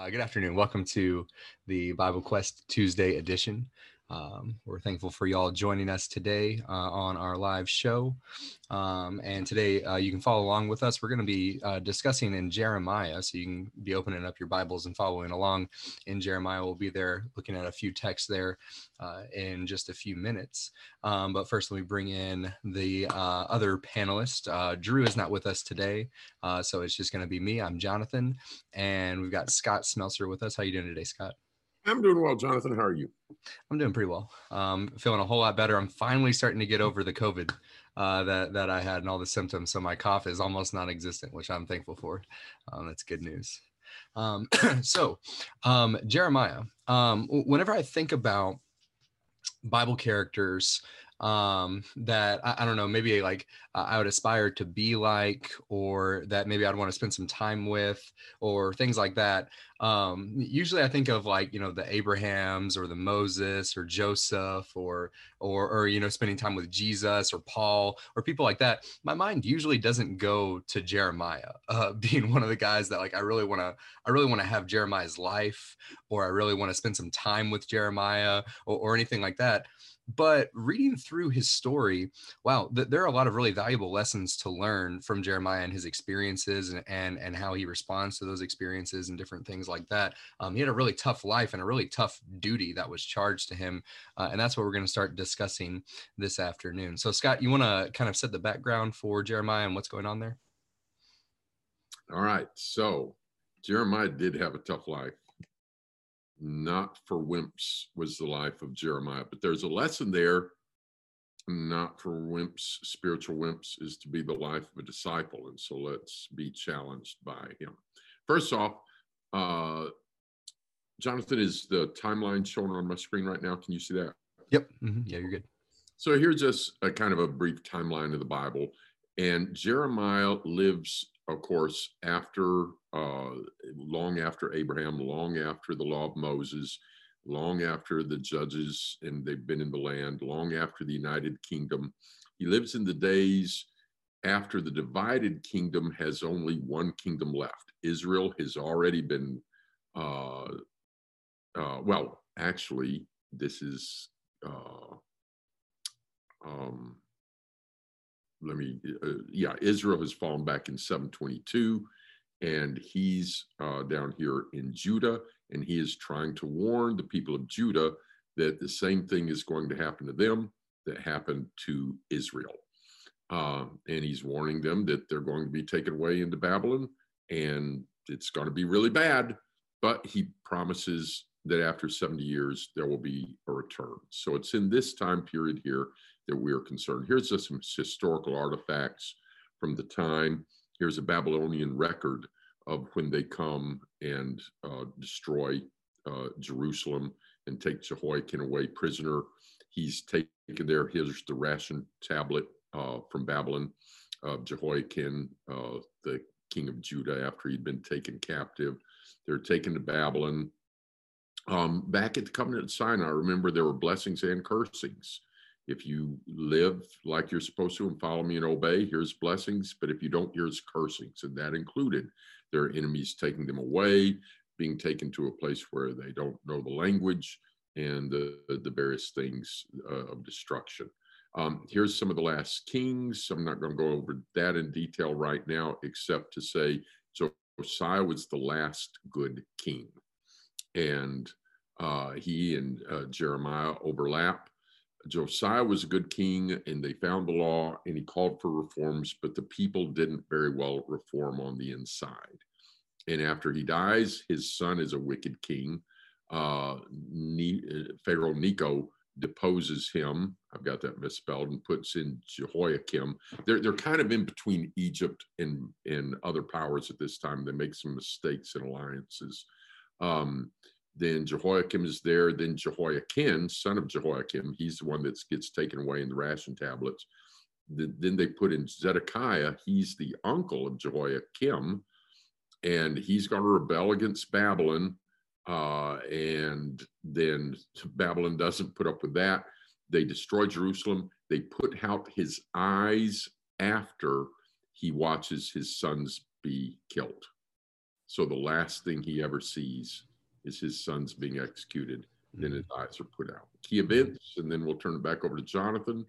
Uh, good afternoon. Welcome to the Bible Quest Tuesday edition. Um, we're thankful for y'all joining us today uh, on our live show. Um, and today uh, you can follow along with us. We're going to be uh, discussing in Jeremiah. So you can be opening up your Bibles and following along in Jeremiah. We'll be there looking at a few texts there uh, in just a few minutes. Um, but first, let me bring in the uh, other panelist. Uh, Drew is not with us today. so it's just going to be me. I'm Jonathan. And we've got Scott Smelser with us. How you doing today, Scott? I'm doing well, Jonathan. How are you? I'm doing pretty well. Um, feeling a whole lot better. I'm finally starting to get over the COVID uh, that that I had and all the symptoms. So my cough is almost non-existent, which I'm thankful for. Um, that's good news. Um, so um, Jeremiah. Um, whenever I think about Bible characters um, that I, I, don't know, maybe like uh, I would aspire to be like, or that maybe I'd want to spend some time with, or things like that. Um, usually, I think of like you know the Abrahams or the Moses or Joseph or or or you know spending time with Jesus or Paul or people like that. My mind usually doesn't go to Jeremiah uh, being one of the guys that like I really want to I really want to have Jeremiah's life, or I really want to spend some time with Jeremiah or, or anything like that but reading through his story wow th- there are a lot of really valuable lessons to learn from jeremiah and his experiences and and, and how he responds to those experiences and different things like that. Um, he had a really tough life and a really tough duty that was charged to him uh, and that's what we're going to start discussing this afternoon. So scott you want to kind of set the background for jeremiah and what's going on there? All right so jeremiah did have a tough life not for wimps was the life of Jeremiah. But there's a lesson there. Not for wimps, spiritual wimps is to be the life of a disciple. And so let's be challenged by him. First off, uh, Jonathan, is the timeline shown on my screen right now? Can you see that? Yep. Mm-hmm. Yeah, you're good. So here's just a kind of a brief timeline of the Bible. And Jeremiah lives of course, after uh, long after Abraham, long after the law of Moses, long after the judges and they've been in the land, long after the United Kingdom. He lives in the days after the divided kingdom has only one kingdom left. Israel has already been, uh, uh, well, actually, this is. Uh, um, let me, uh, yeah, Israel has fallen back in 722, and he's uh, down here in Judah, and he is trying to warn the people of Judah that the same thing is going to happen to them that happened to Israel. Uh, and he's warning them that they're going to be taken away into Babylon, and it's going to be really bad. But he promises that after 70 years, there will be a return. So it's in this time period here that we are concerned. Here's just some historical artifacts from the time. Here's a Babylonian record of when they come and uh, destroy uh, Jerusalem and take Jehoiachin away prisoner. He's taken there. Here's the ration tablet uh, from Babylon of Jehoiachin, uh, the king of Judah, after he'd been taken captive. They're taken to Babylon. Um, back at the covenant of Sinai, remember there were blessings and cursings. If you live like you're supposed to and follow me and obey, here's blessings. But if you don't, here's cursings. And that included their enemies taking them away, being taken to a place where they don't know the language, and the, the various things uh, of destruction. Um, here's some of the last kings. I'm not going to go over that in detail right now, except to say Josiah was the last good king. And uh, he and uh, Jeremiah overlap. Josiah was a good king and they found the law and he called for reforms, but the people didn't very well reform on the inside. And after he dies, his son is a wicked king. Uh, ne- uh, Pharaoh Necho deposes him. I've got that misspelled and puts in Jehoiakim. They're, they're kind of in between Egypt and, and other powers at this time. They make some mistakes in alliances. Um, then Jehoiakim is there. Then Jehoiachin, son of Jehoiakim, he's the one that gets taken away in the ration tablets. The, then they put in Zedekiah. He's the uncle of Jehoiachin, and he's going to rebel against Babylon. Uh, and then Babylon doesn't put up with that. They destroy Jerusalem. They put out his eyes after he watches his sons be killed. So the last thing he ever sees is his sons being executed. Then his mm. eyes are put out. Key events, and then we'll turn it back over to Jonathan.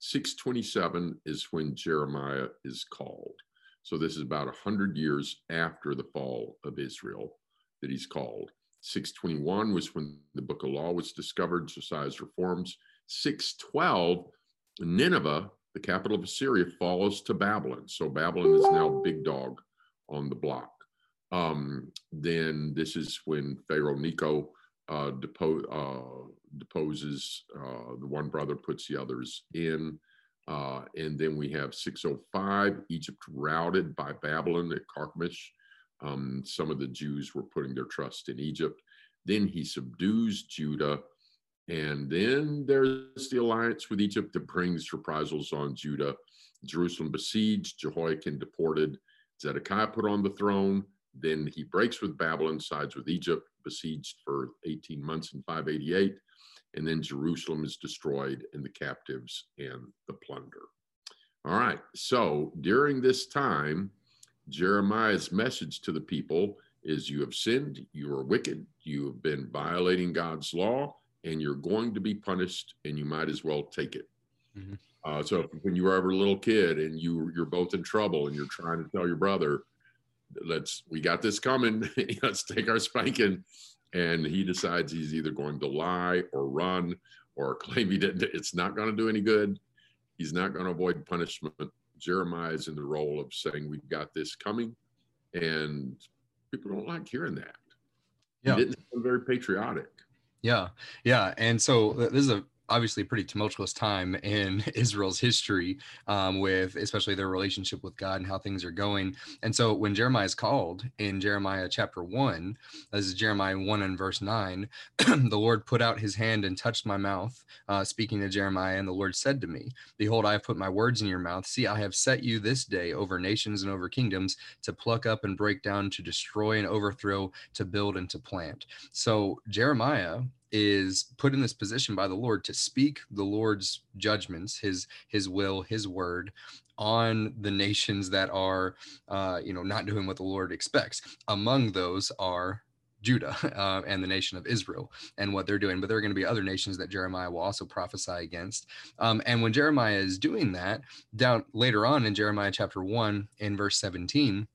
627 is when Jeremiah is called. So this is about 100 years after the fall of Israel that he's called. 621 was when the book of law was discovered, Josiah's reforms. 612, Nineveh, the capital of Assyria, falls to Babylon. So Babylon is now big dog on the block. Um, then this is when Pharaoh Necho uh, depo- uh, deposes uh, the one brother, puts the others in. Uh, and then we have 605, Egypt routed by Babylon at Carchemish. Um, some of the Jews were putting their trust in Egypt. Then he subdues Judah. And then there's the alliance with Egypt that brings reprisals on Judah. Jerusalem besieged, Jehoiachin deported, Zedekiah put on the throne. Then he breaks with Babylon, sides with Egypt, besieged for 18 months in 588. And then Jerusalem is destroyed and the captives and the plunder. All right. So during this time, Jeremiah's message to the people is you have sinned, you are wicked, you have been violating God's law, and you're going to be punished, and you might as well take it. Mm-hmm. Uh, so when you were ever a little kid and you you're both in trouble and you're trying to tell your brother, let's we got this coming, let's take our spanking, and he decides he's either going to lie or run or claim he didn't. It's not going to do any good. He's not going to avoid punishment. Jeremiah is in the role of saying, We've got this coming. And people don't like hearing that. Yeah. He didn't sound very patriotic. Yeah. Yeah. And so uh, this is a obviously pretty tumultuous time in Israel's history, um, with especially their relationship with God and how things are going. And so when Jeremiah is called in Jeremiah chapter one, this is Jeremiah one and verse nine, the Lord put out his hand and touched my mouth, uh, speaking to Jeremiah, and the Lord said to me, Behold, I have put my words in your mouth. See, I have set you this day over nations and over kingdoms to pluck up and break down, to destroy and overthrow, to build and to plant. So Jeremiah is put in this position by the Lord to speak the Lord's judgments, his his will, his word on the nations that are uh, you know not doing what the Lord expects. Among those are Judah uh, and the nation of Israel and what they're doing. But there are going to be other nations that Jeremiah will also prophesy against. Um, and when Jeremiah is doing that, down later on in Jeremiah chapter 1 in verse 17,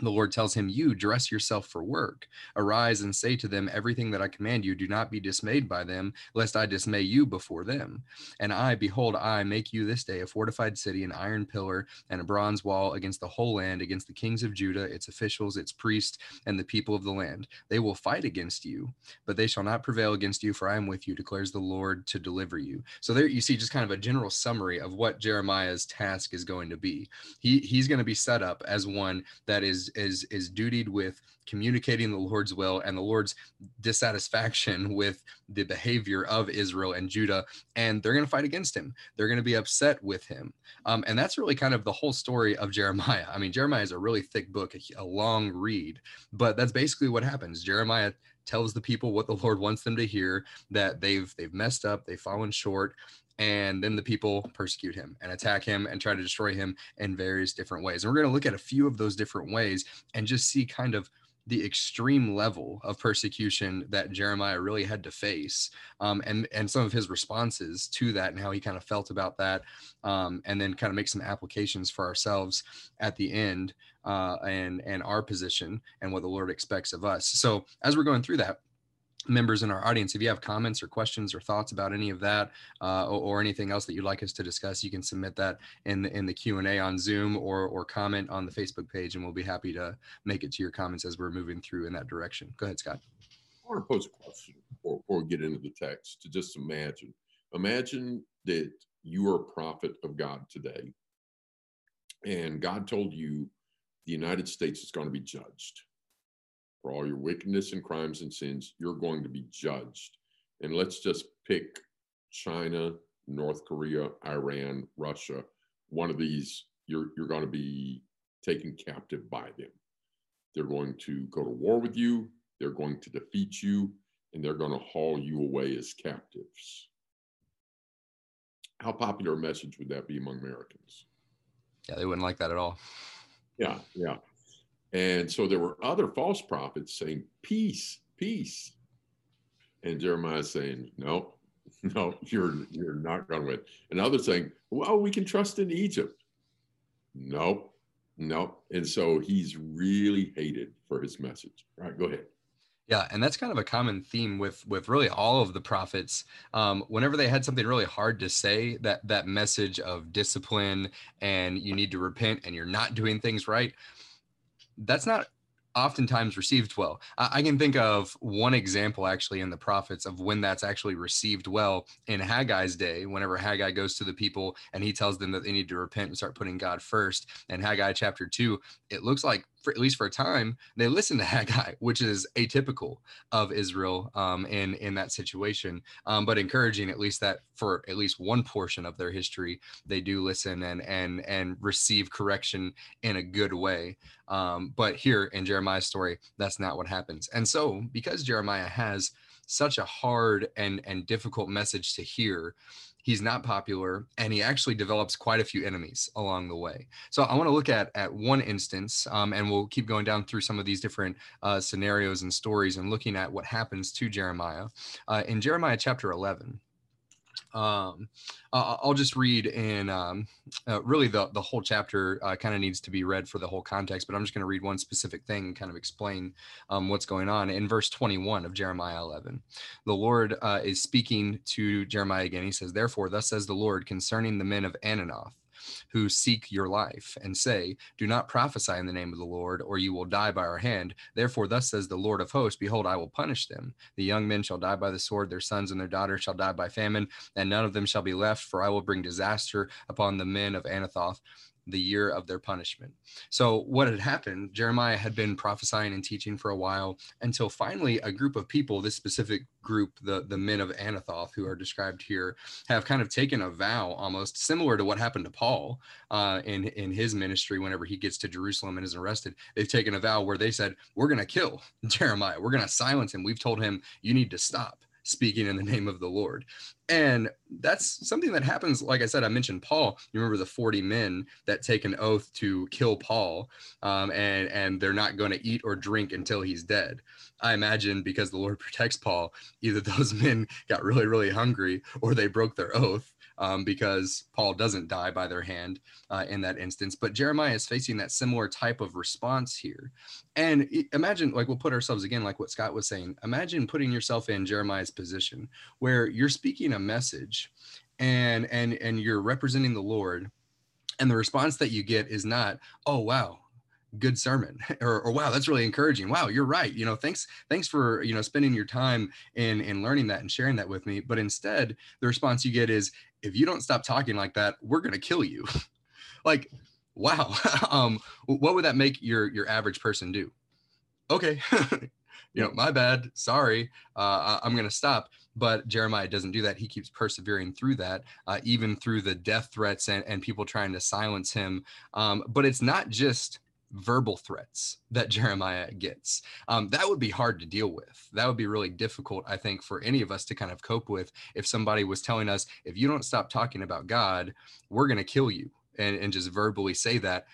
the Lord tells him, You dress yourself for work. Arise and say to them, Everything that I command you, do not be dismayed by them, lest I dismay you before them. And I, behold, I make you this day a fortified city, an iron pillar, and a bronze wall against the whole land, against the kings of Judah, its officials, its priests, and the people of the land. They will fight against you, but they shall not prevail against you, for I am with you, declares the Lord, to deliver you. So there you see just kind of a general summary of what Jeremiah's task is going to be. He, he's going to be set up as one that is is is dutied with communicating the Lord's will and the Lord's dissatisfaction with the behavior of Israel and Judah, and they're going to fight against him. They're going to be upset with him, um, and that's really kind of the whole story of Jeremiah. I mean, Jeremiah is a really thick book, a, a long read, but that's basically what happens. Jeremiah tells the people what the Lord wants them to hear that they've they've messed up, they've fallen short, and then the people persecute him and attack him and try to destroy him in various different ways. And we're going to look at a few of those different ways and just see kind of the extreme level of persecution that Jeremiah really had to face, um, and and some of his responses to that, and how he kind of felt about that, um, and then kind of make some applications for ourselves at the end, uh, and and our position and what the Lord expects of us. So as we're going through that, members in our audience if you have comments or questions or thoughts about any of that uh, or, or, anything else that you'd like us to discuss you can submit that in the, in the q&a on zoom or, or comment on the facebook page and we'll be happy to make it to your comments as we're moving through in that direction. Go ahead scott. I want to pose a question or, we get into the text to just imagine. Imagine that you are a prophet of god today and god told you the united states is going to be judged for all your wickedness and crimes and sins, you're going to be judged. And let's just pick China, North Korea, Iran, Russia. One of these, you're, you're going to be taken captive by them. They're going to go to war with you, they're going to defeat you, and they're going to haul you away as captives. How popular a message would that be among Americans? Yeah, they wouldn't like that at all. Yeah, yeah. And so there were other false prophets saying, Peace, peace. And Jeremiah saying, No, no, you're you're not going to win. And others saying, Well, we can trust in Egypt. Nope, nope. And so he's really hated for his message. All right, go ahead. Yeah, and that's kind of a common theme with with really all of the prophets. Um, whenever they had something really hard to say, that that message of discipline and you need to repent and you're not doing things right, that's not oftentimes received well. I, can think of one example actually in the prophets of when that's actually received well in Haggai's day, whenever Haggai goes to the people and he tells them that they need to repent and start putting God first. And Haggai chapter two, it looks like for at least for a time, they listen to Haggai, which is atypical of Israel um, in in that situation, um, but encouraging at least that for at least one portion of their history, they do listen and and and receive correction in a good way. Um, but here in Jeremiah's story, that's not what happens. And so, because Jeremiah has such a hard and and difficult message to hear. He's not popular and he actually develops quite a few enemies along the way. So i want to look at at one instance um, and we'll keep going down through some of these different uh, scenarios and stories and looking at what happens to jeremiah. Uh, in jeremiah chapter 11 um, I'll just read in um, uh, really the, the whole chapter uh, kind of needs to be read for the whole context, but I'm just going to read one specific thing and kind of explain um, what's going on. In verse 21 of Jeremiah 11, the Lord uh, is speaking to Jeremiah again. He says, Therefore, thus says the Lord concerning the men of Anathoth who seek your life and say, Do not prophesy in the name of the Lord, or you will die by our hand. Therefore, thus says the Lord of hosts Behold, I will punish them. The young men shall die by the sword, their sons and their daughters shall die by famine, and none of them shall be left, for I will bring disaster upon the men of Anathoth the year of their punishment. So, what had happened, Jeremiah had been prophesying and teaching for a while until finally a group of people, this specific group, the, the men of Anathoth, who are described here, have kind of taken a vow almost similar to what happened to Paul uh, in, in his ministry whenever he gets to Jerusalem and is arrested. They've taken a vow where they said, We're going to kill Jeremiah, we're going to silence him. We've told him, You need to stop speaking in the name of the Lord. And that's something that happens. Like I said, I mentioned Paul. You remember the 40 men that take an oath to kill Paul, um, and, and they're not going to eat or drink until he's dead. I imagine because the Lord protects Paul, either those men got really, really hungry or they broke their oath um, because Paul doesn't die by their hand uh, in that instance. But Jeremiah is facing that similar type of response here. And imagine, like, we'll put ourselves again, like what Scott was saying. Imagine putting yourself in Jeremiah's position where you're speaking a message and and and you're representing the Lord and the response that you get is not oh wow good sermon or, or wow that's really encouraging. Wow you're right you know thanks thanks for you know spending your time in in learning that and sharing that with me. But instead the response you get is if you don't stop talking like that we're going to kill you. Like wow um what would that make your your average person do? Okay you know my bad sorry uh, i'm going to stop. But jeremiah doesn't do that. He keeps persevering through that uh, even through the death threats and, and people trying to silence him. Um, but it's not just verbal threats that Jeremiah gets. Um, that would be hard to deal with. That would be really difficult, I think, for any of us to kind of cope with if somebody was telling us, if you don't stop talking about God, we're going to kill you, and, and just verbally say that.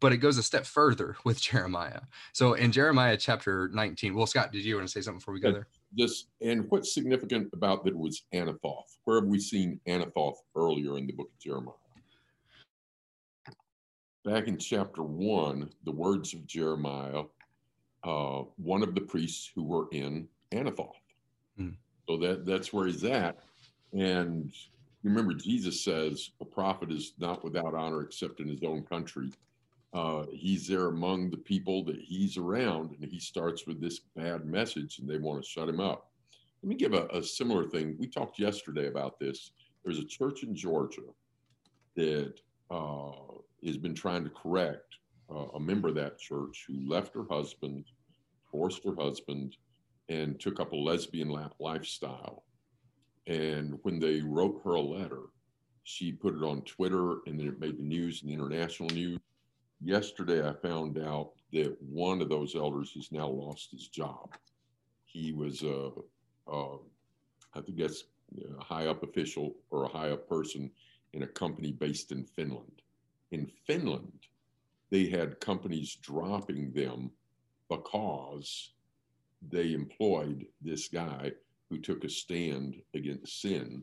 But it goes a step further with Jeremiah. So in Jeremiah chapter 19, well, Scott, did you want to say something before we go there? This and what's significant about that was Anathoth. Where have we seen Anathoth earlier in the book of Jeremiah? Back in chapter one, the words of Jeremiah, uh, one of the priests who were in Anathoth. Mm. So that that's where he's at. And remember, Jesus says a prophet is not without honor except in his own country. Uh, he's there among the people that he's around, and he starts with this bad message, and they want to shut him up. Let me give a, a similar thing. We talked yesterday about this. There's a church in Georgia that uh, has been trying to correct uh, a member of that church who left her husband, forced her husband, and took up a lesbian lifestyle. And when they wrote her a letter, she put it on Twitter and then it made the news and the international news. Yesterday, I found out that one of those elders has now lost his job. He was a, a I think that's a high up official or a high up person in a company based in Finland in Finland. they had companies dropping them because they employed this guy who took a stand against sin.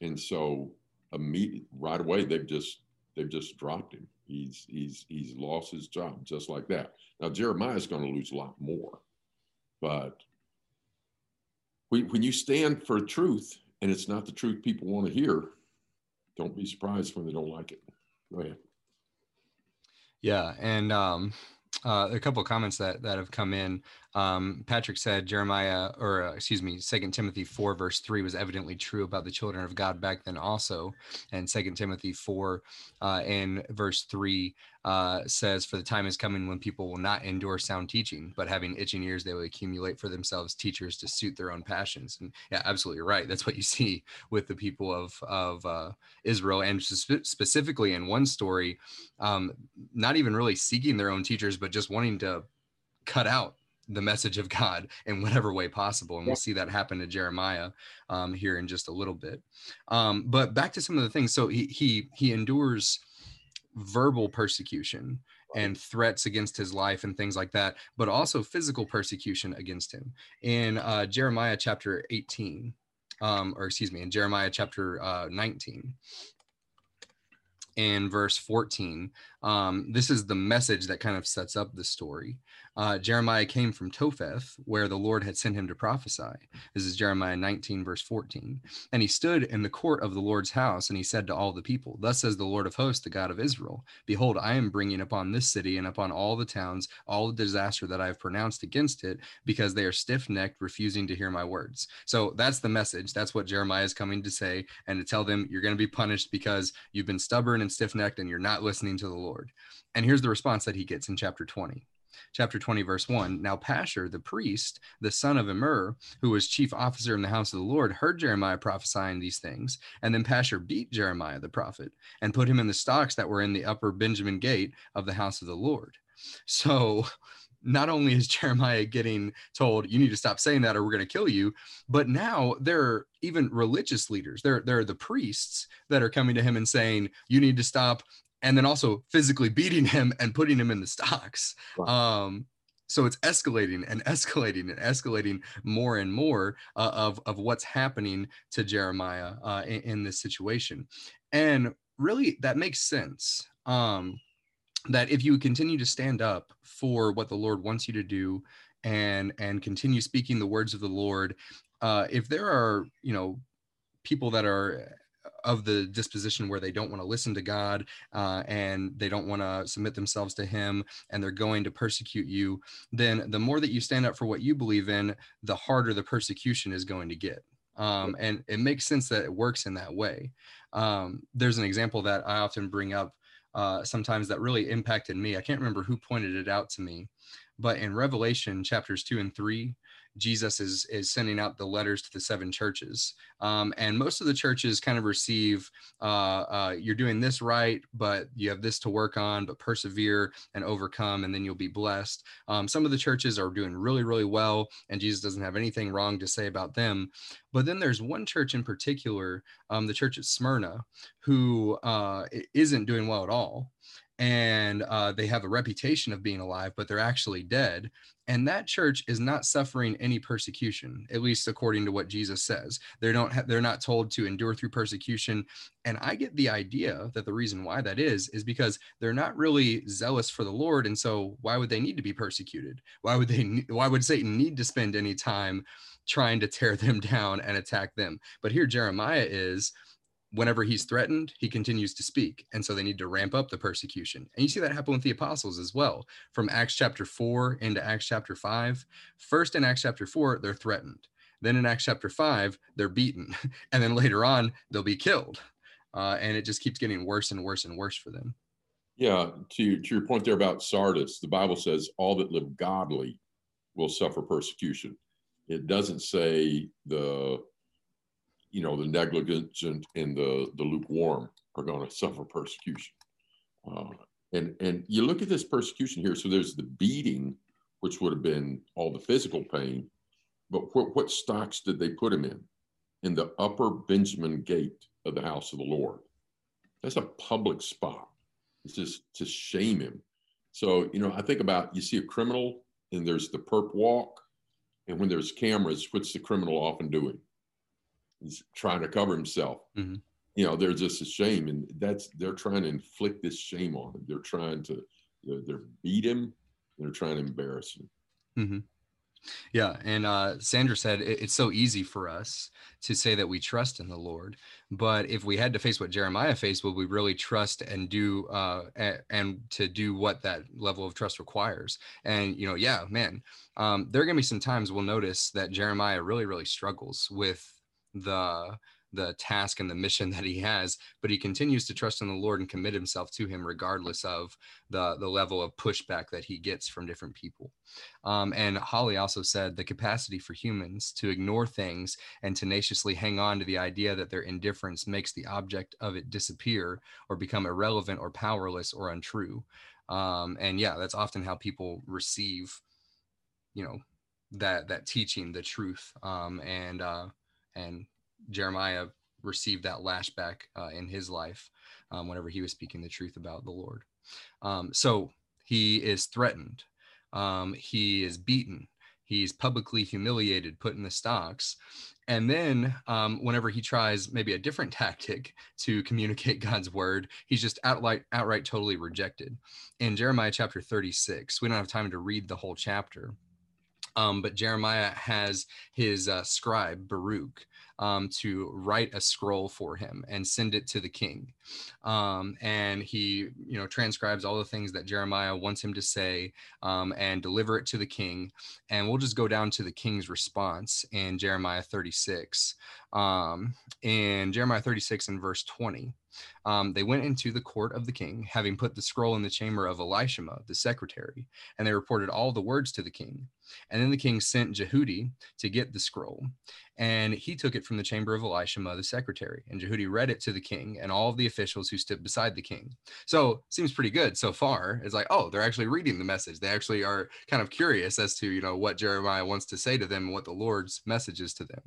And so immediately right away they've just they've just dropped him. He's he's he's lost his job just like that. Now Jeremiah's going to lose a lot more, but when, when you stand for truth and it's not the truth people want to hear, don't be surprised when they don't like it. Go ahead. Yeah, and um, uh, a couple of comments that that have come in. Um, Patrick said Jeremiah, or uh, excuse me, Second Timothy four verse three was evidently true about the children of God back then also, and Second Timothy four uh, in verse three uh, says, "For the time is coming when people will not endure sound teaching, but having itching ears, they will accumulate for themselves teachers to suit their own passions." And yeah, absolutely right. That's what you see with the people of of uh, Israel, and spe- specifically in one story, um, not even really seeking their own teachers, but just wanting to cut out the message of God in whatever way possible. And we'll see that happen to Jeremiah um, here in just a little bit. Um, but back to some of the things. So he he he endures verbal persecution and threats against his life and things like that, but also physical persecution against him. In uh, Jeremiah chapter 18, um, or excuse me, in Jeremiah chapter uh, 19, in verse 14, um, this is the message that kind of sets up the story uh, Jeremiah came from Topheth, where the Lord had sent him to prophesy. This is Jeremiah 19, verse 14. And he stood in the court of the Lord's house, and he said to all the people, Thus says the Lord of hosts, the God of Israel Behold, I am bringing upon this city and upon all the towns all the disaster that I have pronounced against it, because they are stiff necked, refusing to hear my words. So that's the message. That's what Jeremiah is coming to say, and to tell them, You're going to be punished because you've been stubborn and stiff necked, and you're not listening to the Lord. And here's the response that he gets in chapter 20 chapter 20, verse 1. Now Pashur, the priest, the son of Immer, who was chief officer in the house of the Lord, heard Jeremiah prophesying these things. And then Pashur beat Jeremiah the prophet and put him in the stocks that were in the upper Benjamin gate of the house of the Lord. So not only is Jeremiah getting told you need to stop saying that or we're going to kill you, but now there are even religious leaders. There, there are the priests that are coming to him and saying you need to stop and then also physically beating him and putting him in the stocks. Um, so it's escalating and escalating and escalating more and more uh, of, of what's happening to Jeremiah uh, in, in, this situation. And really, that makes sense. Um, that if you continue to stand up for what the Lord wants you to do and and continue speaking the words of the Lord, uh, if there are you know people that are of the disposition where they don't want to listen to God uh, and they don't want to submit themselves to Him and they're going to persecute you, then the more that you stand up for what you believe in, the harder the persecution is going to get. Um, and it makes sense that it works in that way. Um, there's an example that I often bring up uh, sometimes that really impacted me. I can't remember who pointed it out to me, but in Revelation chapters two and three, Jesus is is sending out the letters to the seven churches, um, and most of the churches kind of receive, uh, uh, "You're doing this right, but you have this to work on, but persevere and overcome, and then you'll be blessed." Um, some of the churches are doing really, really well, and Jesus doesn't have anything wrong to say about them. But then there's one church in particular, um, the church at Smyrna, who uh, isn't doing well at all and uh, they have a reputation of being alive, but they're actually dead. And that church is not suffering any persecution, at least according to what Jesus says. They don't. Ha- they're not told to endure through persecution. And I get the idea that the reason why that is is because they're not really zealous for the Lord, and so why would they need to be persecuted? Why would they? Why would Satan need to spend any time trying to tear them down and attack them? But here Jeremiah is whenever he's threatened, he continues to speak. And so they need to ramp up the persecution. And you see that happen with the apostles as well. From Acts chapter 4 into Acts chapter 5. First in Acts chapter 4, they're threatened. Then in Acts chapter 5, they're beaten. And then later on, they'll be killed. Uh, and it just keeps getting worse and worse and worse for them. Yeah, to, to your point there about Sardis, the Bible says all that live godly will suffer persecution. It doesn't say the you know, the negligent and the, the lukewarm are going to suffer persecution. Uh, and, and you look at this persecution here. So there's the beating, which would have been all the physical pain. But what, what stocks did they put him in? In the upper Benjamin gate of the house of the Lord. That's a public spot. It's just to shame him. So, you know, I think about you see a criminal and there's the perp walk. And when there's cameras, what's the criminal often doing? He's trying to cover himself. Mm-hmm. You know, there's just a shame. And that's, they're trying to inflict this shame on him. They're trying to, they're, they're beat him. They're trying to embarrass him. Mm-hmm. Yeah, and uh, Sandra said it, it's so easy for us to say that we trust in the Lord, but if we had to face what Jeremiah faced, would we really trust and do uh, a, and to do what that level of trust requires? And you know, yeah, man, um, there are gonna be some times we'll notice that Jeremiah really, really struggles with the the task and the mission that he has, but he continues to trust in the Lord and commit himself to him regardless of the, the level of pushback that he gets from different people. Um, and Holly also said the capacity for humans to ignore things and tenaciously hang on to the idea that their indifference makes the object of it disappear or become irrelevant or powerless or untrue. Um, and yeah, that's often how people receive, you know, that that teaching, the truth, um, and uh, and Jeremiah received that lashback uh, in his life um, whenever he was speaking the truth about the Lord. Um, so he is threatened, um, he is beaten, he's publicly humiliated, put in the stocks. And then, um, whenever he tries maybe a different tactic to communicate God's word, he's just outright, outright totally rejected. In Jeremiah chapter 36, we don't have time to read the whole chapter, um, but Jeremiah has his uh, scribe Baruch um, to write a scroll for him and send it to the king. Um, and he, you know, transcribes all the things that Jeremiah wants him to say um, and deliver it to the king. And we'll just go down to the king's response in Jeremiah 36. Um, in Jeremiah 36 and verse 20. Um, they went into the court of the king, having put the scroll in the chamber of Elishama, the secretary, and they reported all the words to the king. And then the king sent Jehudi to get the scroll, and he took it from the chamber of Elishama, the secretary. And Jehudi read it to the king and all of the officials who stood beside the king. So seems pretty good so far. It's like, oh, they're actually reading the message. They actually are kind of curious as to, you know, what Jeremiah wants to say to them and what the Lord's message is to them.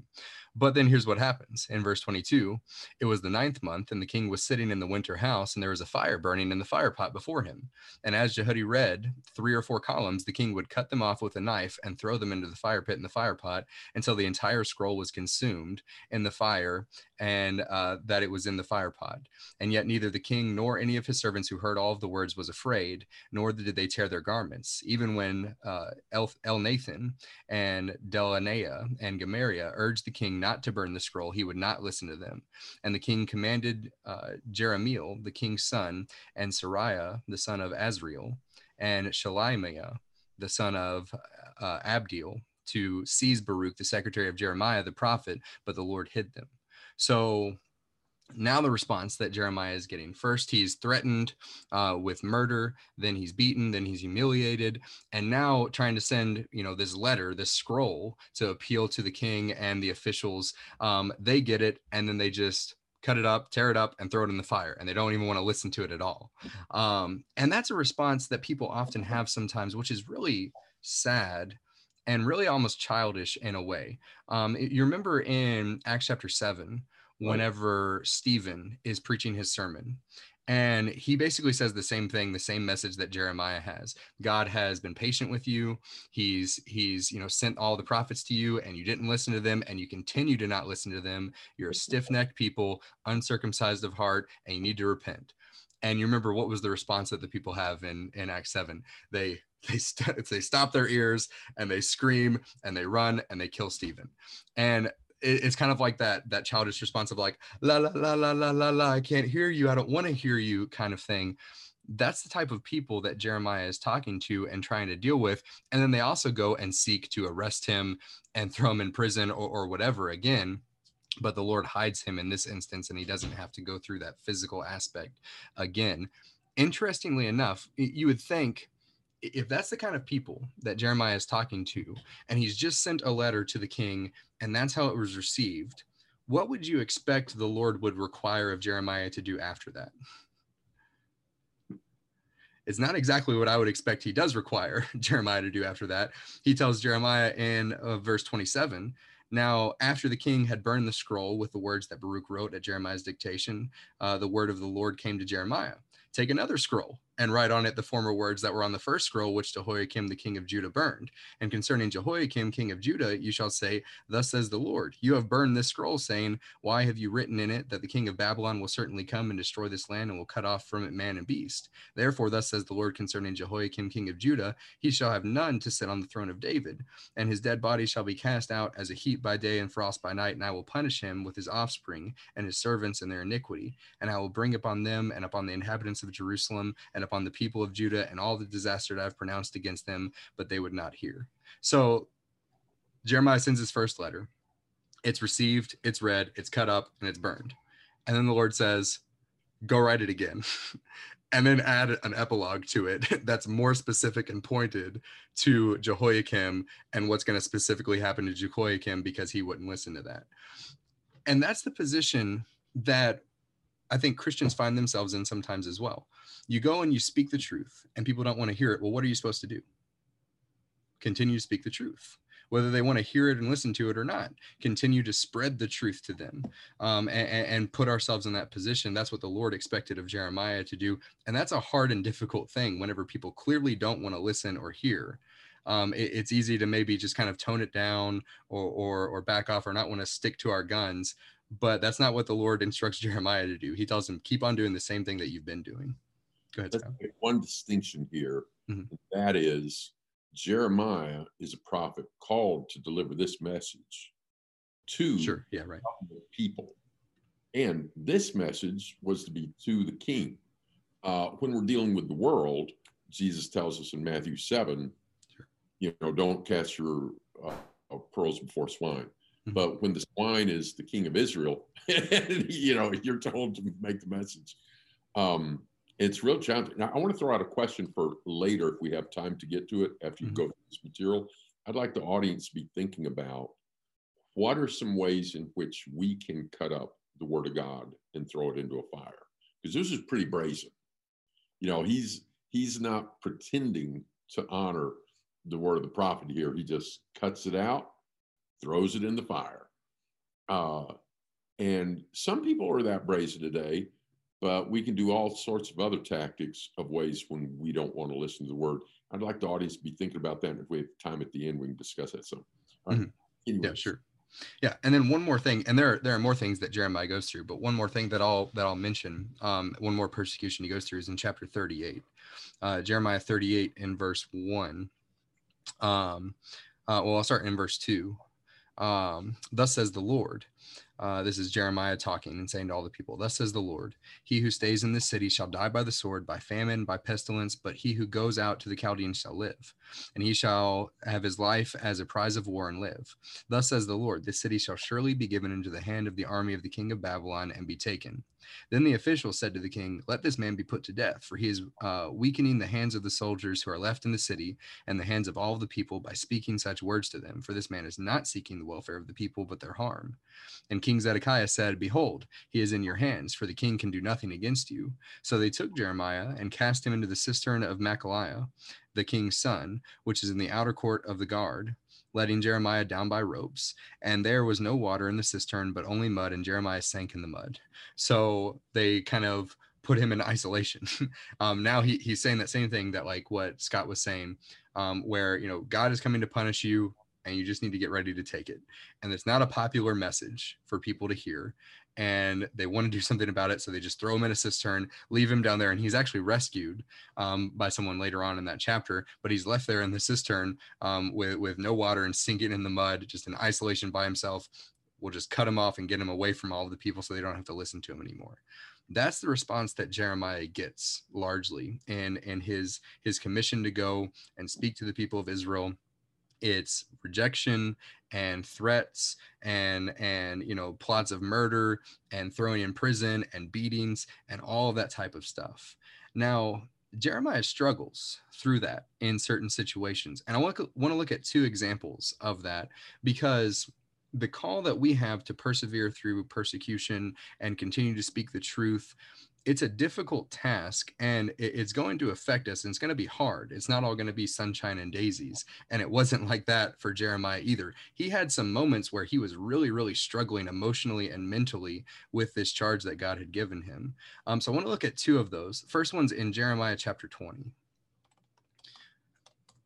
But then here's what happens in verse 22 it was the ninth month, and the king was sitting in the winter house, and there was a fire burning in the fire pot before him. And as Jehudi read three or four columns, the king would cut them off with a knife and throw them into the fire pit in the fire pot until the entire scroll was consumed in the fire and uh, that it was in the fire pot. And yet neither the king nor any of his servants who heard all of the words was afraid, nor did they tear their garments, even when uh, El- Elnathan and Delaiah and Gemariah urged the king not to burn the scroll, he would not listen to them. And the king commanded uh, Jerahmeel, the king's son, and Seraiah, the son of Azriel, and Shelemiah, the son of uh, Abdeel, to seize Baruch, the secretary of Jeremiah, the prophet, but the Lord hid them. So now the response that Jeremiah is getting first, he's threatened uh, with murder, then he's beaten, then he's humiliated, and now trying to send, you know, this letter, this scroll to appeal to the king and the officials. Um, they get it, and then they just cut it up, tear it up, and throw it in the fire, and they don't even want to listen to it at all. Um, and that's a response that people often have sometimes, which is really sad and really almost childish in a way. Um, you remember in Acts chapter 7, whenever Stephen is preaching his sermon, and he basically says the same thing the same message that jeremiah has. God has been patient with you. He's he's you know sent all the prophets to you and you didn't listen to them and you continue to not listen to them. You're a stiff-necked people uncircumcised of heart and you need to repent. And you remember what was the response that the people have in in act 7 they they st- they stop their ears and they scream and they run and they kill Stephen. And it, it's kind of like that that childish response of like la la la la la la la I can't hear you I don't want to hear you kind of thing. That's the type of people that Jeremiah is talking to and trying to deal with. And then they also go and seek to arrest him and throw him in prison or, or whatever again but the Lord hides him in this instance and he doesn't have to go through that physical aspect again. Interestingly enough, you would think if that's the kind of people that Jeremiah is talking to, and he's just sent a letter to the king, and that's how it was received, what would you expect the Lord would require of Jeremiah to do after that? It's not exactly what I would expect he does require Jeremiah to do after that. He tells Jeremiah in uh, verse 27 Now, after the king had burned the scroll with the words that Baruch wrote at Jeremiah's dictation, uh, the word of the Lord came to Jeremiah Take another scroll and write on it the former words that were on the first scroll, which Jehoiakim the king of Judah burned. And concerning Jehoiakim king of Judah, you shall say, Thus says the Lord, You have burned this scroll, saying, Why have you written in it that the king of Babylon will certainly come and destroy this land and will cut off from it man and beast? Therefore, thus says the Lord concerning Jehoiakim king of Judah, He shall have none to sit on the throne of David, and his dead body shall be cast out as a heat by day and frost by night, and I will punish him with his offspring and his servants and their iniquity, and I will bring upon them and upon the inhabitants of Jerusalem and upon the people of Judah and all the disaster that I've pronounced against them, but they would not hear. So Jeremiah sends his first letter. It's received, it's read, it's cut up, and it's burned. And then the Lord says, Go write it again. and then add an epilogue to it that's more specific and pointed to Jehoiakim and what's going to specifically happen to Jehoiakim because he wouldn't listen to that. And that's the position that I think Christians find themselves in sometimes as well. You go and you speak the truth, and people don't want to hear it. Well, what are you supposed to do? Continue to speak the truth, whether they want to hear it and listen to it or not. Continue to spread the truth to them um, and, and put ourselves in that position. That's what the Lord expected of Jeremiah to do. And that's a hard and difficult thing whenever people clearly don't want to listen or hear. Um, it, it's easy to maybe just kind of tone it down or, or, or back off or not want to stick to our guns but that's not what the Lord instructs Jeremiah to do. He tells him, keep on doing the same thing that you've been doing. Go ahead. One distinction here, mm-hmm. that is Jeremiah is a prophet called to deliver this message to sure. yeah, right. people. And this message was to be to the king. Uh, when we're dealing with the world, Jesus tells us in Matthew 7, sure. you know, don't cast your uh, pearls before swine. Mm-hmm. But when the swine is the king of Israel, you know, you're told to make the message. Um, it's real challenging. Now, I want to throw out a question for later if we have time to get to it after you mm-hmm. go through this material. I'd like the audience to be thinking about what are some ways in which we can cut up the word of God and throw it into a fire? Because this is pretty brazen. You know, he's he's not pretending to honor the word of the prophet here. He just cuts it out throws it in the fire. Uh, and some people are that brazen today, but we can do all sorts of other tactics of ways when we don't want to listen to the word. I'd like the audience to be thinking about that. And if we have time at the end, we can discuss that. So, mm-hmm. yeah, sure. Yeah, and then one more thing, and there there are more things that Jeremiah goes through, but one more thing that I'll that I'll mention, um, one more persecution he goes through is in chapter 38, uh, Jeremiah 38 in verse one. Um, uh, well, I'll start in verse two. Um, Thus says the Lord. Uh, this is Jeremiah talking and saying to all the people, Thus says the Lord, He who stays in this city shall die by the sword, by famine, by pestilence, but he who goes out to the Chaldeans shall live, and he shall have his life as a prize of war and live. Thus says the Lord, This city shall surely be given into the hand of the army of the king of Babylon and be taken. Then the official said to the king, Let this man be put to death, for he is uh, weakening the hands of the soldiers who are left in the city and the hands of all the people by speaking such words to them. For this man is not seeking the welfare of the people, but their harm. And King Zedekiah said, Behold, he is in your hands, for the king can do nothing against you. So they took Jeremiah and cast him into the cistern of Malchiah, the king's son, which is in the outer court of the guard letting Jeremiah down by ropes. And there was no water in the cistern, but only mud, and Jeremiah sank in the mud. So they kind of put him in isolation. um, now he, he's saying that same thing that like what Scott was saying, um, where you know God is coming to punish you, and you just need to get ready to take it. And it's not a popular message for people to hear and they want to do something about it. So they just throw him in a cistern, leave him down there, and he's actually rescued um, by someone later on in that chapter. But he's left there in the cistern um, with with no water and sinking in the mud, just in isolation by himself. We'll just cut him off and get him away from all of the people, so they don't have to listen to him anymore. That's the response that Jeremiah gets largely, and and his his commission to go and speak to the people of Israel it's rejection and threats and and you know plots of murder and throwing in prison and beatings and all that type of stuff. Now jeremiah struggles through that in certain situations and i want to, want to look at two examples of that because the call that we have to persevere through persecution and continue to speak the truth it's a difficult task and it's going to affect us and it's going to be hard. It's not all going to be sunshine and daisies. And it wasn't like that for Jeremiah either. He had some moments where he was really, really struggling emotionally and mentally with this charge that God had given him. Um, so I want to look at two of those. First one's in Jeremiah chapter 20.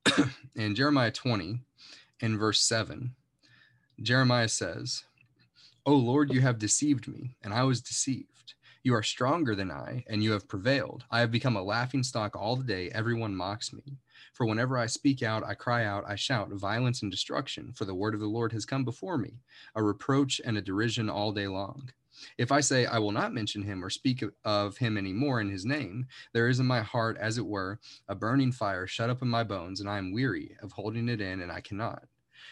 in Jeremiah 20, in verse 7, Jeremiah says, O Lord, you have deceived me, and I was deceived. You are stronger than I, and you have prevailed. I have become a laughing stock all the day. Everyone mocks me. For whenever I speak out, I cry out, I shout violence and destruction, for the word of the Lord has come before me, a reproach and a derision all day long. If I say, I will not mention him or speak of him any more in his name, there is in my heart, as it were, a burning fire shut up in my bones, and I am weary of holding it in, and I cannot.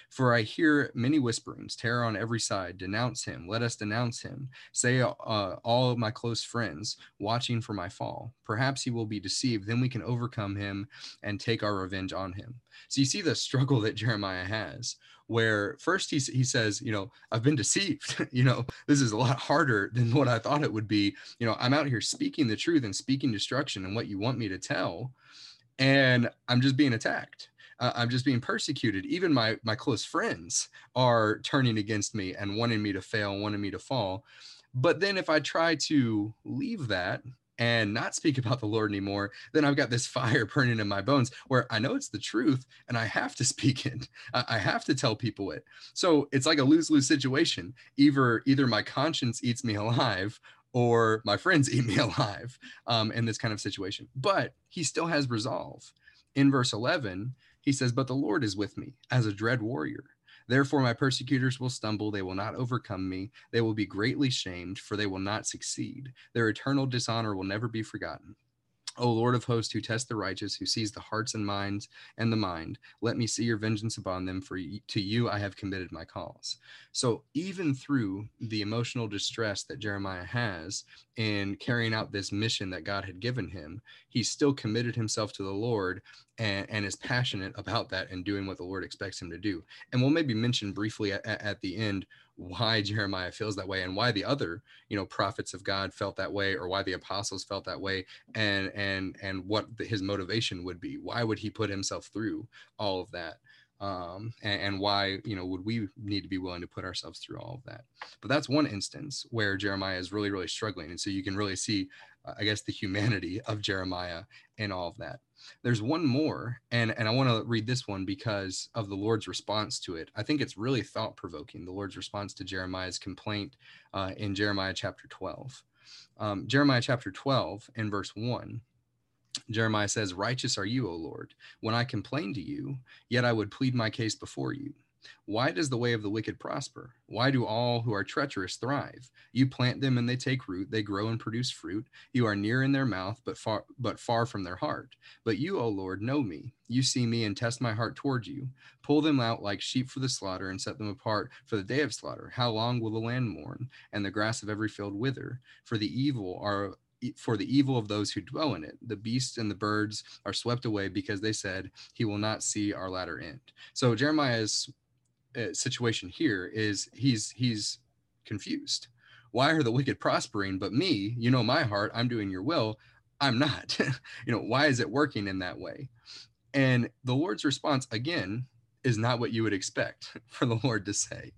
For I hear many whisperings, terror on every side. Denounce him. Let us denounce him. Say, uh, all my close friends, watching for my fall. Perhaps he will be deceived. Then we can overcome him and take our revenge on him. So you see the struggle that Jeremiah has, where first he, he says, you know, I've been deceived. you know, this is a lot harder than what I thought it would be. You know, I'm out here speaking the truth and speaking destruction and what you want me to tell. And I'm just being attacked uh, i'm just being persecuted even my my close friends are turning against me and wanting me to fail wanting me to fall but then if i try to leave that and not speak about the Lord anymore, then I've got this fire burning in my bones where I know it's the truth and I have to speak it. I have to tell people it. So it's like a lose-lose situation. Either either my conscience eats me alive or my friends eat me alive um, in this kind of situation. But he still has resolve. In verse 11, he says, But the Lord is with me as a dread warrior. Therefore, my persecutors will stumble. They will not overcome me. They will be greatly shamed, for they will not succeed. Their eternal dishonor will never be forgotten. O Lord of hosts, who test the righteous, who sees the hearts and minds and the mind, let me see your vengeance upon them, for to you I have committed my cause. So, even through the emotional distress that Jeremiah has in carrying out this mission that God had given him, he still committed himself to the Lord and, and is passionate about that and doing what the Lord expects him to do. And we'll maybe mention briefly at, at the end why Jeremiah feels that way and why the other, you know, prophets of God felt that way or why the apostles felt that way and and and what the, his motivation would be. Why would he put himself through all of that? Um, and, and, why you know would we need to be willing to put ourselves through all of that but that's one instance where jeremiah is really really struggling and so you can really see uh, i guess the humanity of jeremiah and all of that there's one more, and, and I want to read this one because of the Lord's response to it. I think it's really thought provoking, the Lord's response to Jeremiah's complaint uh, in Jeremiah chapter 12. Um, Jeremiah chapter 12 and verse 1. Jeremiah says, Righteous are you, O Lord, when I complain to you, yet I would plead my case before you. Why does the way of the wicked prosper? Why do all who are treacherous thrive? You plant them and they take root, they grow and produce fruit. You are near in their mouth, but far but far from their heart. But you, O Lord, know me. You see me and test my heart toward you. Pull them out like sheep for the slaughter and set them apart for the day of slaughter. How long will the land mourn and the grass of every field wither? For the evil are for the evil of those who dwell in it. The beasts and the birds are swept away because they said, He will not see our latter end. So Jeremiah's uh, situation here is he's he's confused. Why are the wicked prospering, but me? You know my heart. I'm doing your will. I'm not. you know why is it working in that way? And the Lord's response again is not what you would expect for the Lord to say.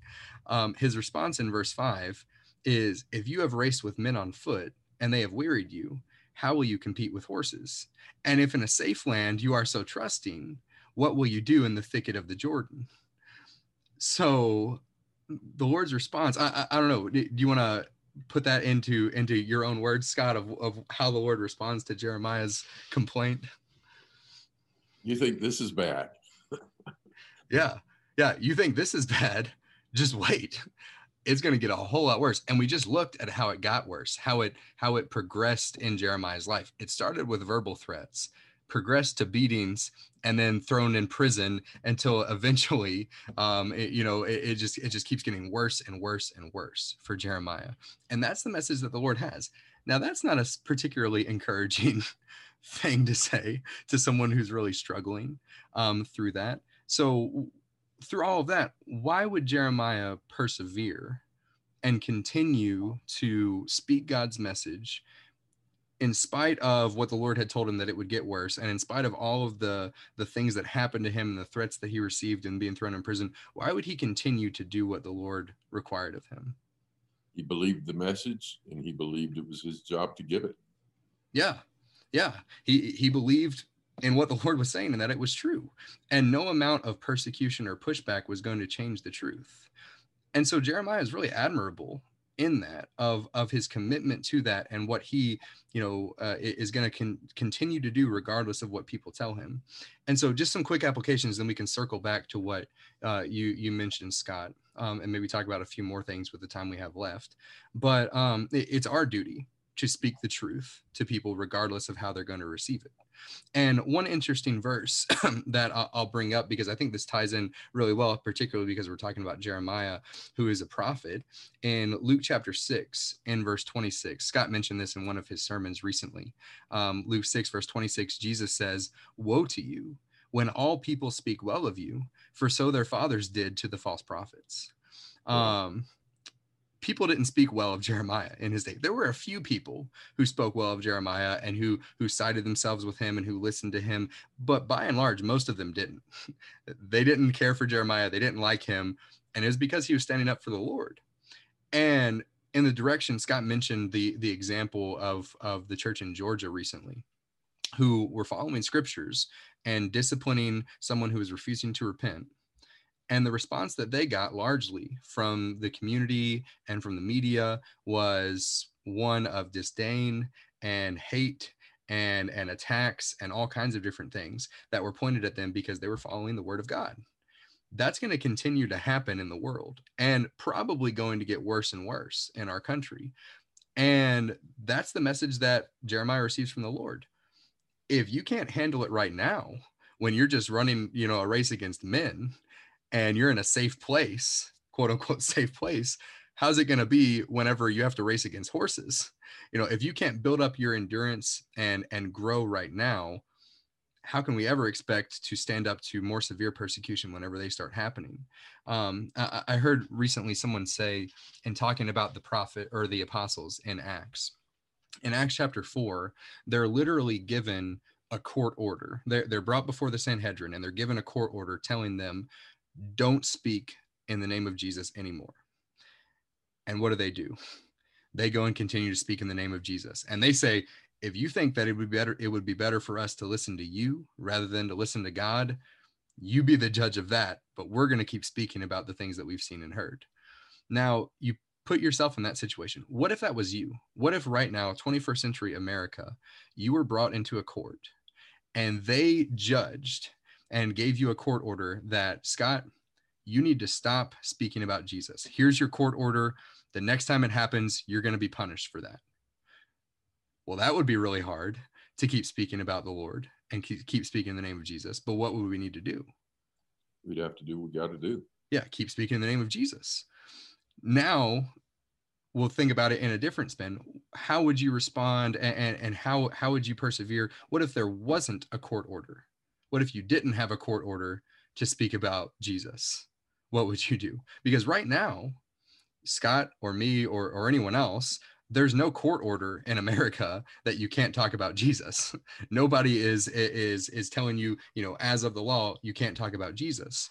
Um, his response in verse five is, "If you have raced with men on foot and they have wearied you, how will you compete with horses? And if in a safe land you are so trusting, what will you do in the thicket of the Jordan?" So the Lord's response, I, I, I don't know. Do you want to put that into into your own words, Scott, of, of how the Lord responds to Jeremiah's complaint? You think this is bad? yeah, yeah. You think this is bad? Just wait. It's going to get a whole lot worse. And we just looked at how it got worse, how it how it progressed in Jeremiah's life. It started with verbal threats progressed to beatings and then thrown in prison until eventually um, it, you know it, it, just it just keeps getting worse and worse and worse for jeremiah. And that's the message that the lord has. Now that's not a particularly encouraging thing to say to someone who's really struggling um, through that. So through all of that why would jeremiah persevere and continue to speak god's message in spite of what the Lord had told him that it would get worse, and in spite of all of the the things that happened to him and the threats that he received and being thrown in prison, why would he continue to do what the Lord required of him? He believed the message, and he believed it was his job to give it. Yeah, yeah. He he believed in what the Lord was saying and that it was true, and no amount of persecution or pushback was going to change the truth. And so Jeremiah is really admirable in that of of his commitment to that and what he you know uh, is going to con- continue to do regardless of what people tell him. And so just some quick applications then we can circle back to what uh, you you mentioned scott um, and maybe talk about a few more things with the time we have left. But um, it, it's our duty to speak the truth to people regardless of how they're going to receive it and one interesting verse that I'll bring up because I think this ties in really well, particularly because we're talking about Jeremiah, who is a prophet, in Luke chapter 6, in verse 26. Scott mentioned this in one of his sermons recently. Um, Luke 6, verse 26, Jesus says, Woe to you when all people speak well of you, for so their fathers did to the false prophets. Um, people didn't speak well of Jeremiah in his day. There were a few people who spoke well of Jeremiah and who who sided themselves with him and who listened to him, but by and large, most of them didn't. they didn't care for Jeremiah. They didn't like him, and it was because he was standing up for the Lord. And in the direction Scott mentioned the the example of of the church in Georgia recently, who were following scriptures and disciplining someone who was refusing to repent and the response that they got largely from the community and from the media was one of disdain and hate and, and attacks and all kinds of different things that were pointed at them because they were following the word of God. That's going to continue to happen in the world and probably going to get worse and worse in our country. And that's the message that Jeremiah receives from the Lord. If you can't handle it right now, when you're just running, you know, a race against men, and you're in a safe place, quote unquote safe place, how's it going to be whenever you have to race against horses? You know, if you can't build up your endurance and and grow right now, how can we ever expect to stand up to more severe persecution whenever they start happening? Um, I, I heard recently someone say, in talking about the prophet or the apostles in Acts, in Acts chapter four, they're literally given a court order. They're, they're brought before the Sanhedrin and they're given a court order telling them don't speak in the name of Jesus anymore. And what do they do? They go and continue to speak in the name of Jesus. And they say, if you think that it would be better, it would be better for us to listen to you rather than to listen to God, you be the judge of that. But we're going to keep speaking about the things that we've seen and heard. Now, you put yourself in that situation. What if that was you? What if right now, 21st century America, you were brought into a court and they judged and gave you a court order that Scott, you need to stop speaking about Jesus. Here's your court order. The next time it happens, you're going to be punished for that. Well, that would be really hard to keep speaking about the Lord and keep, keep speaking in the name of Jesus. But what would we need to do? We'd have to do what we got to do. Yeah, keep speaking in the name of Jesus. Now we'll think about it in a different spin. How would you respond and, and, and how, how would you persevere? What if there wasn't a court order? What if you didn't have a court order to speak about Jesus? What would you do? Because right now, Scott or me or, or anyone else, there's no court order in America that you can't talk about Jesus. Nobody is is is telling you, you know, as of the law, you can't talk about Jesus.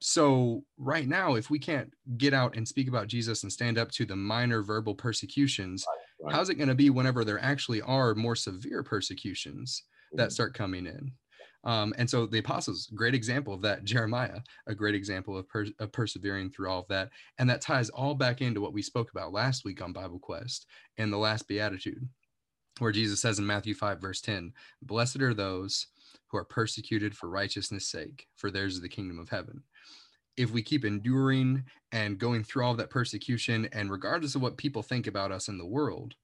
So right now, if we can't get out and speak about Jesus and stand up to the minor verbal persecutions, right, right. how's it going to be whenever there actually are more severe persecutions? That start coming in. Um, and so the apostles, great example of that. Jeremiah, a great example of, per- of, persevering through all of that. And that ties all back into what we spoke about last week on Bible Quest and the last beatitude, where Jesus says in Matthew 5, verse 10, Blessed are those who are persecuted for righteousness' sake, for theirs is the kingdom of heaven. If we keep enduring and going through all that persecution, and regardless of what people think about us in the world,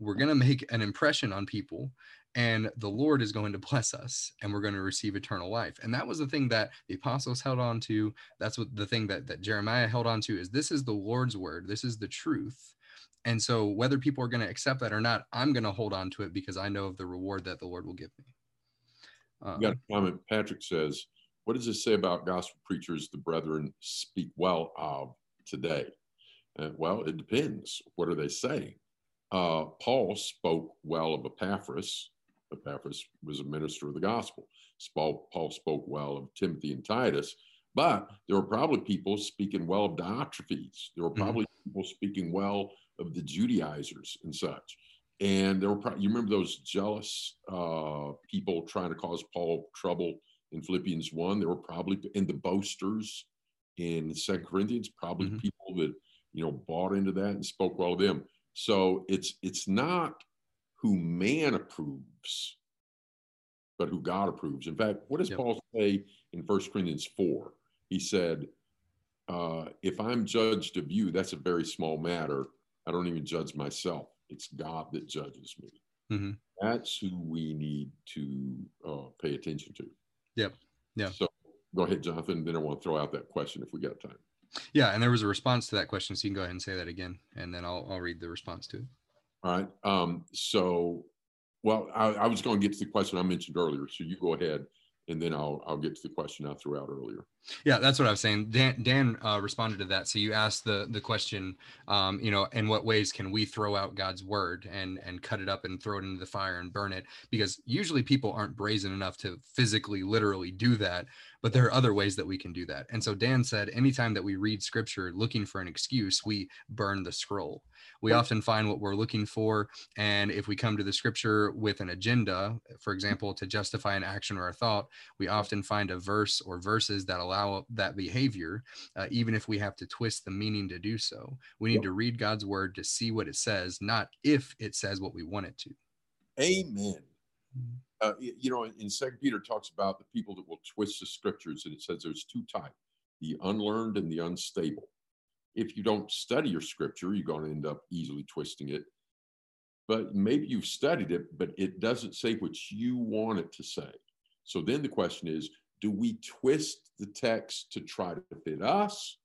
we're going to make an impression on people and the Lord is going to bless us and we're going to receive eternal life. And that was the thing that the apostles held on to. That's what the thing that, that Jeremiah held on to is this is the Lord's word. This is the truth. And so whether people are going to accept that or not, I'm going to hold on to it because I know of the reward that the Lord will give me. Um, got a comment. Patrick says, what does it say about gospel preachers the brethren speak well of today? Uh, well, it depends. What are they saying? uh, Paul spoke well of Epaphras. Epaphras was a minister of the gospel. Paul, spoke well of Timothy and Titus, but there were probably people speaking well of Diotrephes. There were mm-hmm. probably mm-hmm. people speaking well of the Judaizers and such. And there were, probably, you remember those jealous uh, people trying to cause Paul trouble in Philippians 1? There were probably, in the boasters in Second Corinthians, probably mm-hmm. people that, you know, bought into that and spoke well of them. So it's it's not who man approves, but who God approves. In fact, what does yep. Paul say in First Corinthians 4? He said, uh, if I'm judged of you, that's a very small matter. I don't even judge myself. It's God that judges me. Mm-hmm. That's who we need to uh, pay attention to. Yep. Yeah. So go ahead, Jonathan. Then I want to throw out that question if we got time. Yeah, and there was a response to that question, so you can go ahead and say that again, and then I'll I'll read the response to it. All right. Um, so, well, I, I was going to get to the question I mentioned earlier, so you go ahead and then I'll I'll get to the question I threw out earlier. Yeah, that's what I was saying. Dan Dan uh, responded to that. So you asked the the question, um, you know, in what ways can we throw out God's word and and cut it up and throw it into the fire and burn it? Because usually people aren't brazen enough to physically, literally do that but there are other ways that we can do that. And so Dan said, anytime that we read scripture looking for an excuse, we burn the scroll. We often find what we're looking for. And if we come to the scripture with an agenda, for example, to justify an action or a thought, we often find a verse or verses that allow that behavior, uh, even if we have to twist the meaning to do so. We need to read God's word to see what it says, not if it says what we want it to. Amen. Uh, you know, in Second Peter talks about the people that will twist the scriptures, and it says there's two types: the unlearned and the unstable. If you don't study your scripture, you're going to end up easily twisting it. But maybe you've studied it, but it doesn't say what you want it to say. So then the question is: Do we twist the text to try to fit us,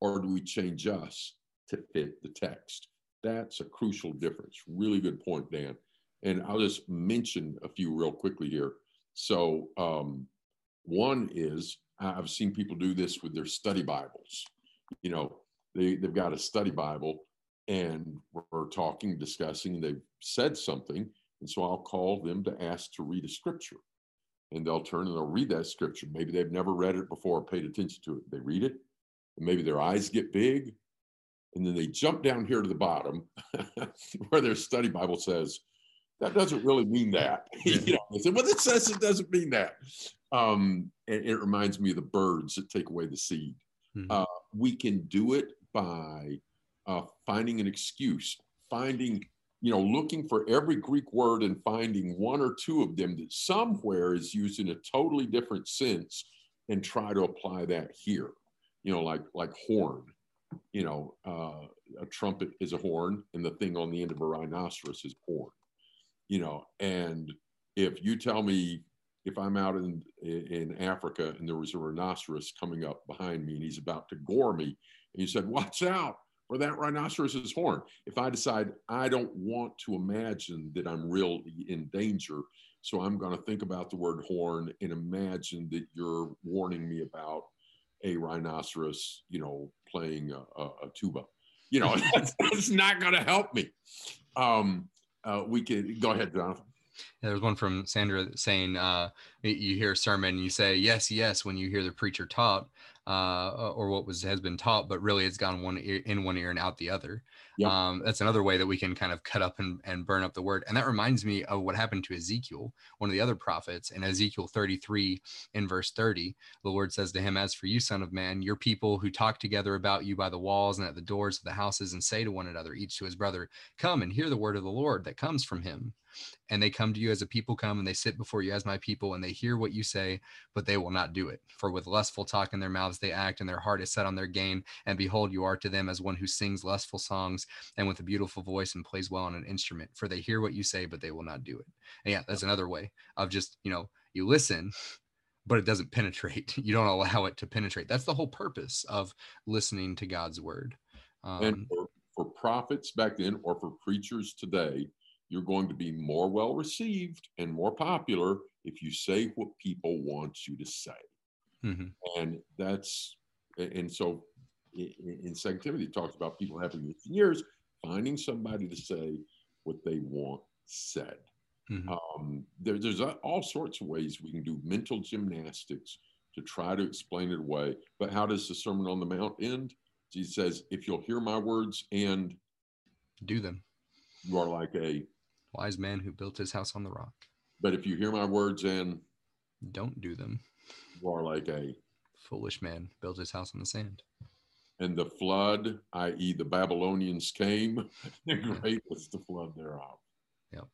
or do we change us to fit the text? That's a crucial difference. Really good point, Dan. And I'll just mention a few real quickly here. So, um, one is I've seen people do this with their study Bibles. You know, they, they've got a study Bible and we're talking, discussing, and they've said something. And so I'll call them to ask to read a scripture. And they'll turn and they'll read that scripture. Maybe they've never read it before or paid attention to it. They read it, and maybe their eyes get big. And then they jump down here to the bottom where their study Bible says, that doesn't really mean that. you know, I said, well, it says it doesn't mean that. Um, and it reminds me of the birds that take away the seed. Mm-hmm. Uh, we can do it by uh, finding an excuse, finding, you know, looking for every Greek word and finding one or two of them that somewhere is used in a totally different sense and try to apply that here. You know, like like horn. You know, uh, a trumpet is a horn, and the thing on the end of a rhinoceros is horn you know, and if you tell me if I'm out in in Africa and there was a rhinoceros coming up behind me and he's about to gore me, and you said, "Watch out for that rhinoceros's horn." If I decide I don't want to imagine that I'm really in danger, so I'm going to think about the word horn and imagine that you're warning me about a rhinoceros, you know, playing a, a, a tuba. You know, that's, that's not going to help me. Um, uh, we could go ahead, Jonathan. Yeah, there's one from Sandra saying, uh, you hear a sermon, you say yes, yes when you hear the preacher taught, uh, or what was has been taught, but really it's gone one ear, in one ear and out the other. Yep. Um, that's another way that we can kind of cut up and, and burn up the word. And that reminds me of what happened to Ezekiel, one of the other prophets. In Ezekiel 33, in verse 30, the Lord says to him, As for you, son of man, your people who talk together about you by the walls and at the doors of the houses and say to one another, each to his brother, Come and hear the word of the Lord that comes from him and they come to you as a people come and they sit before you as my people and they hear what you say but they will not do it for with lustful talk in their mouths they act and their heart is set on their gain and behold you are to them as one who sings lustful songs and with a beautiful voice and plays well on an instrument for they hear what you say but they will not do it. And yeah that's another way of just you know you listen but it doesn't penetrate. You don't allow it to penetrate. That's the whole purpose of listening to god's word. Um, and for, for prophets back then or for preachers today you're going to be more well received and more popular if you say what people want you to say. Mm-hmm. And that's, and so in, in Second Timothy, talks about people having 15 years, finding somebody to say what they want said. Mhm. Um, there, there's a- all sorts of ways we can do mental gymnastics to try to explain it away. But how does the Sermon on the Mount end? Jesus says, If you'll hear my words and Do them. you are like a, Wise man who built his house on the rock. but if you hear my words and Don't do them. you are like a, Foolish man built his house on the sand. And the flood, i.e., the Babylonians came, and great was the flood thereof. Yep.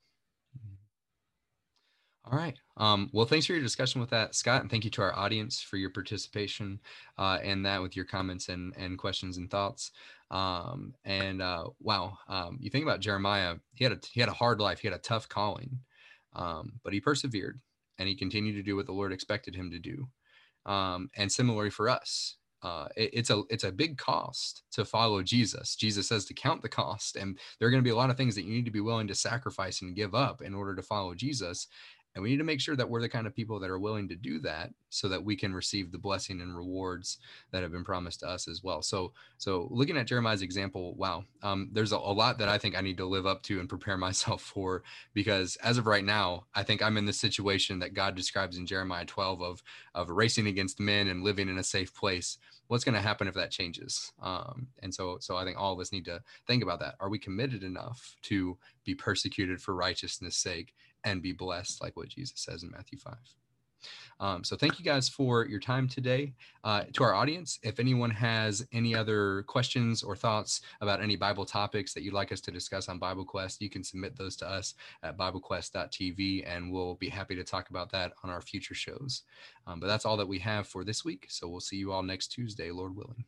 All right. Um, well, thanks for your discussion with that, Scott, and thank you to our audience for your participation uh, in that with your comments and, and questions and thoughts. Um, and uh, wow, um, you think about Jeremiah, he had a he had a hard life, he had a tough calling, um, but he persevered and he continued to do what the Lord expected him to do. Um, and similarly for us, uh, it- it's a it's a big cost to follow Jesus. Jesus says to count the cost, and there are going to be a lot of things that you need to be willing to sacrifice and give up in order to follow Jesus. And we need to make sure that we're the kind of people that are willing to do that so that we can receive the blessing and rewards that have been promised to us as well. So, so looking at Jeremiah's example, wow, um, there's a, a lot that I think I need to live up to and prepare myself for because as of right now, I think I'm in the situation that God describes in Jeremiah 12 of, of racing against men and living in a safe place. What's going to happen if that changes? Um, and so, so I think all of us need to think about that. Are we committed enough to be persecuted for righteousness' sake and be blessed, like what Jesus says in Matthew 5. Um, so thank you guys for your time today. Uh, to our audience, if anyone has any other questions or thoughts about any Bible topics that you'd like us to discuss on Bible Quest, you can submit those to us at BibleQuest.tv, and we'll be happy to talk about that on our future shows. Um, but that's all that we have for this week. So we'll see you all next Tuesday, Lord willing.